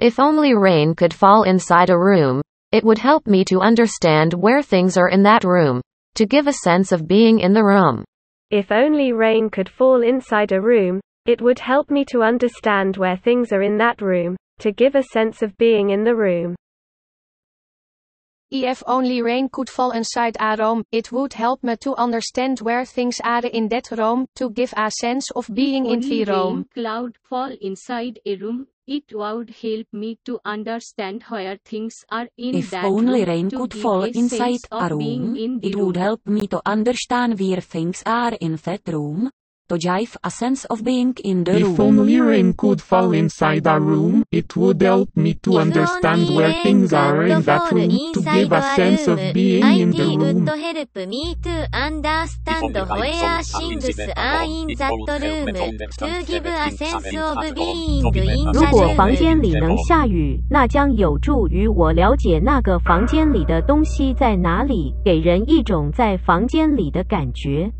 If only rain could fall inside a room, it would help me to understand where things are in that room, to give a sense of being in the room. If only rain could fall inside a room, it would help me to understand where things are in that room, to give a sense of being in the room. If only rain could fall inside a room, it would help me to understand where things are in that room, to give a sense of being in the room. cloud fall inside a room, it would help me to understand where things are in If that only room, rain could fall inside a room, in it would help me to understand where things are in that room, to give a sense of being in the If room. only rain could fall inside a room, it would help me to understand where things are in that room, to give a sense of being in the IT room. would help me to understand where things are in that room, to give a sense of being in 如果 that 房 room. 如果房间里能下雨，那将有助于我了解那个房间里的东西在哪里，给人一种在房间里的感觉。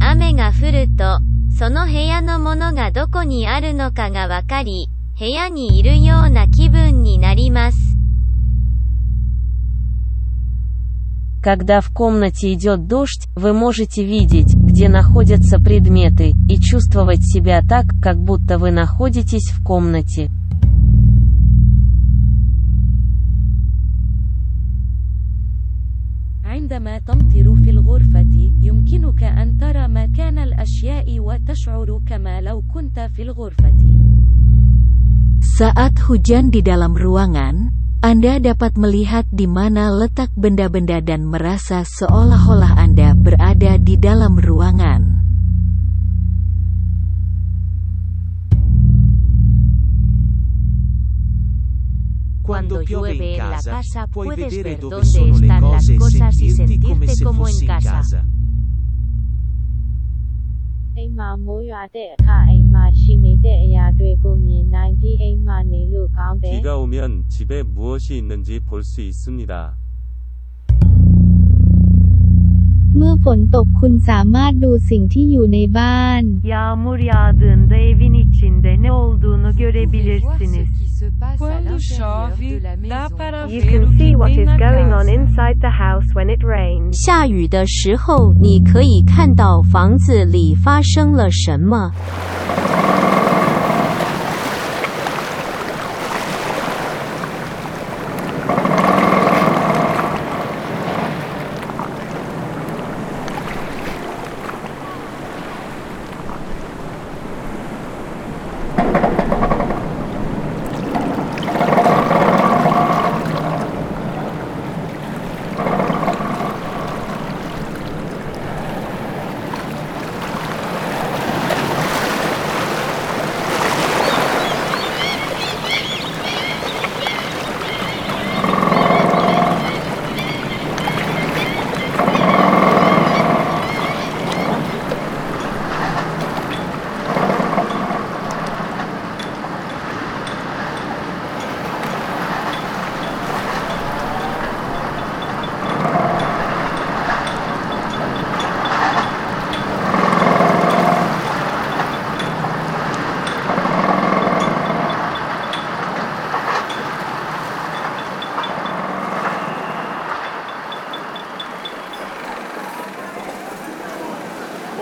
雨が降ると、その部屋のものがどこにあるのかがわかり、部屋にいるような気分になります。 Когда в комнате идет дождь, вы можете видеть, где находятся предметы, и чувствовать себя так, как будто вы находитесь в комнате. عندما تمطر في الغرفة، يمكنك أن ترى مكان الأشياء وتشعر كما لو كنت في الغرفة. Saat hujan di dalam ruangan, Anda dapat melihat di mana letak benda-benda dan merasa seolah-olah Anda berada di dalam ruangan. Cuando llueve en la casa, puedes ver dónde están las cosas y sentirte como en casa. 비가 오면 집에 무엇이 있는지 볼 수 있습니다. เมื่อฝนตกคุณสามารถดูสิ่งที่อยู่ในบ้าน Yağmur yağdığında evin içinde ne olduğunu görebilirsiniz. Quando chove, dá para You ver o can que see what tem is na going on casa. inside the house when it rains. 下雨的时候，你可以看到房子里发生了什么。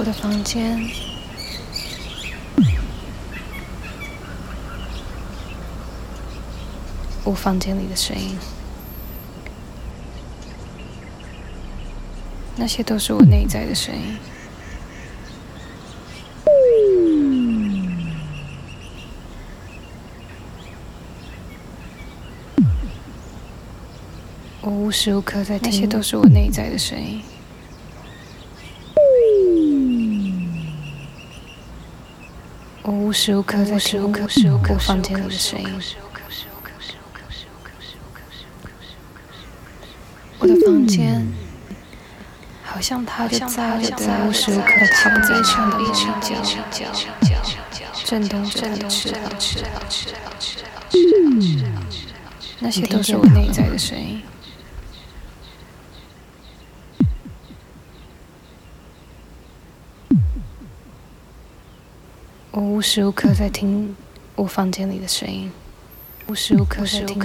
我的房间，我房间里的声音，那些都是我内在的声音。我无时无刻在听，那些都是我内在的声音。无时无刻在听无时无刻房间里的声音。我的房间好像他就在我的无时无刻躺在上的一只脚，震动着的翅膀。那些都是我内在的声音。我无时无刻在听我房间里的声音，无时无刻在听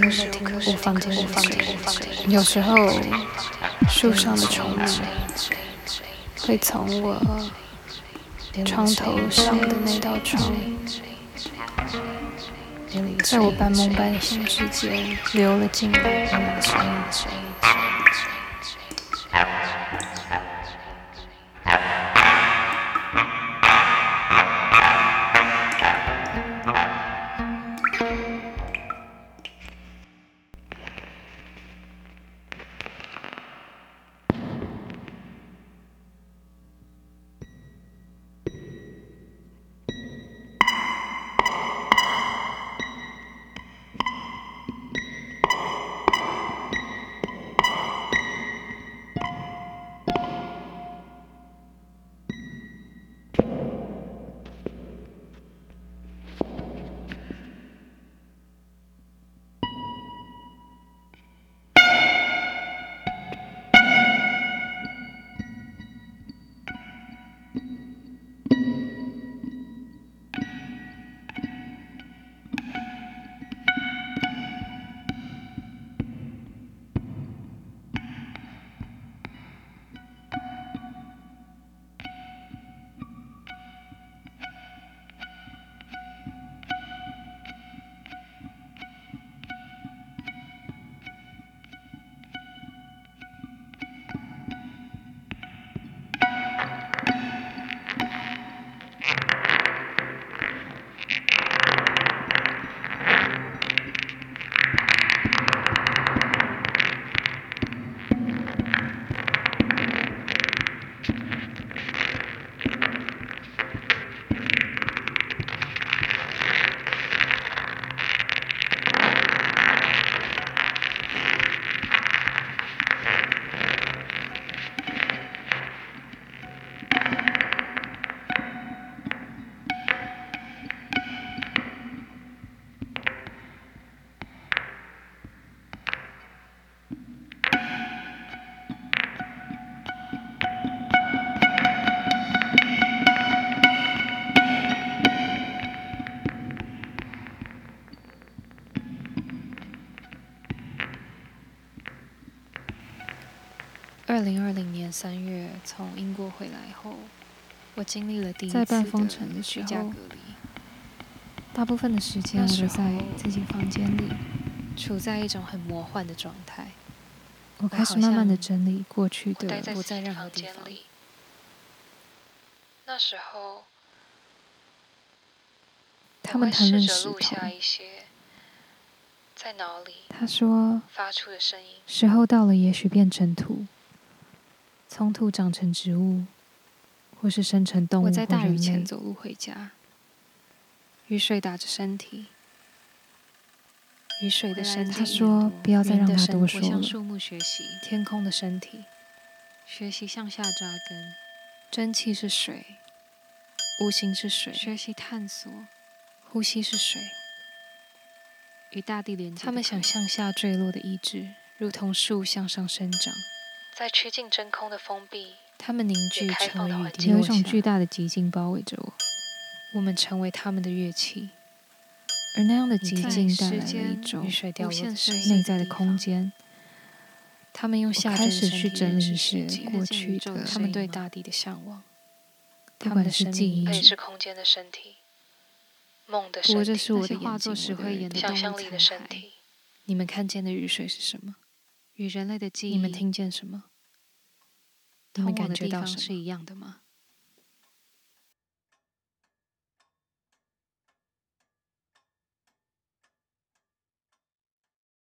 我房间里的声音。有时候，树上的虫子会从我床头上的那道窗，在我半梦半醒之间流了进来。二零二零年三月从英国回来后，我经历了第一次的居家隔离。大部分的时间我都在自己房间里，处在一种很魔幻的状态。我开始慢慢的整理过去的，不在任何地方。那时候，他们谈论石头。在脑里，他说：“发出的声音，时候到了，也许变成土。”从土长成植物，或是生成动物。我在大雨前走路回家，雨水打着身体，雨水的身体。他说：“不要再让他多说了。”我向树木学习，天空的身体，学习向下扎根。蒸汽是水，无形是水。学习探索，呼吸是水，与大地连接。他们想向下坠落的意志，如同树向上生长。在趋近真空的封闭，他们凝聚成了雨滴，有一种巨大的寂静包围着我。我们成为他们的乐器，而那样的寂静带来了一种无限内在的空间。他们用下开始去整理一些过去的，他们对大地的向往，他们的记忆，也是空间的身体，梦的身体。这是我的画作石灰岩的想象力的身体。你们看见的雨水是什么？与人类的记忆，你们听见什么？你们感觉到是一样的吗？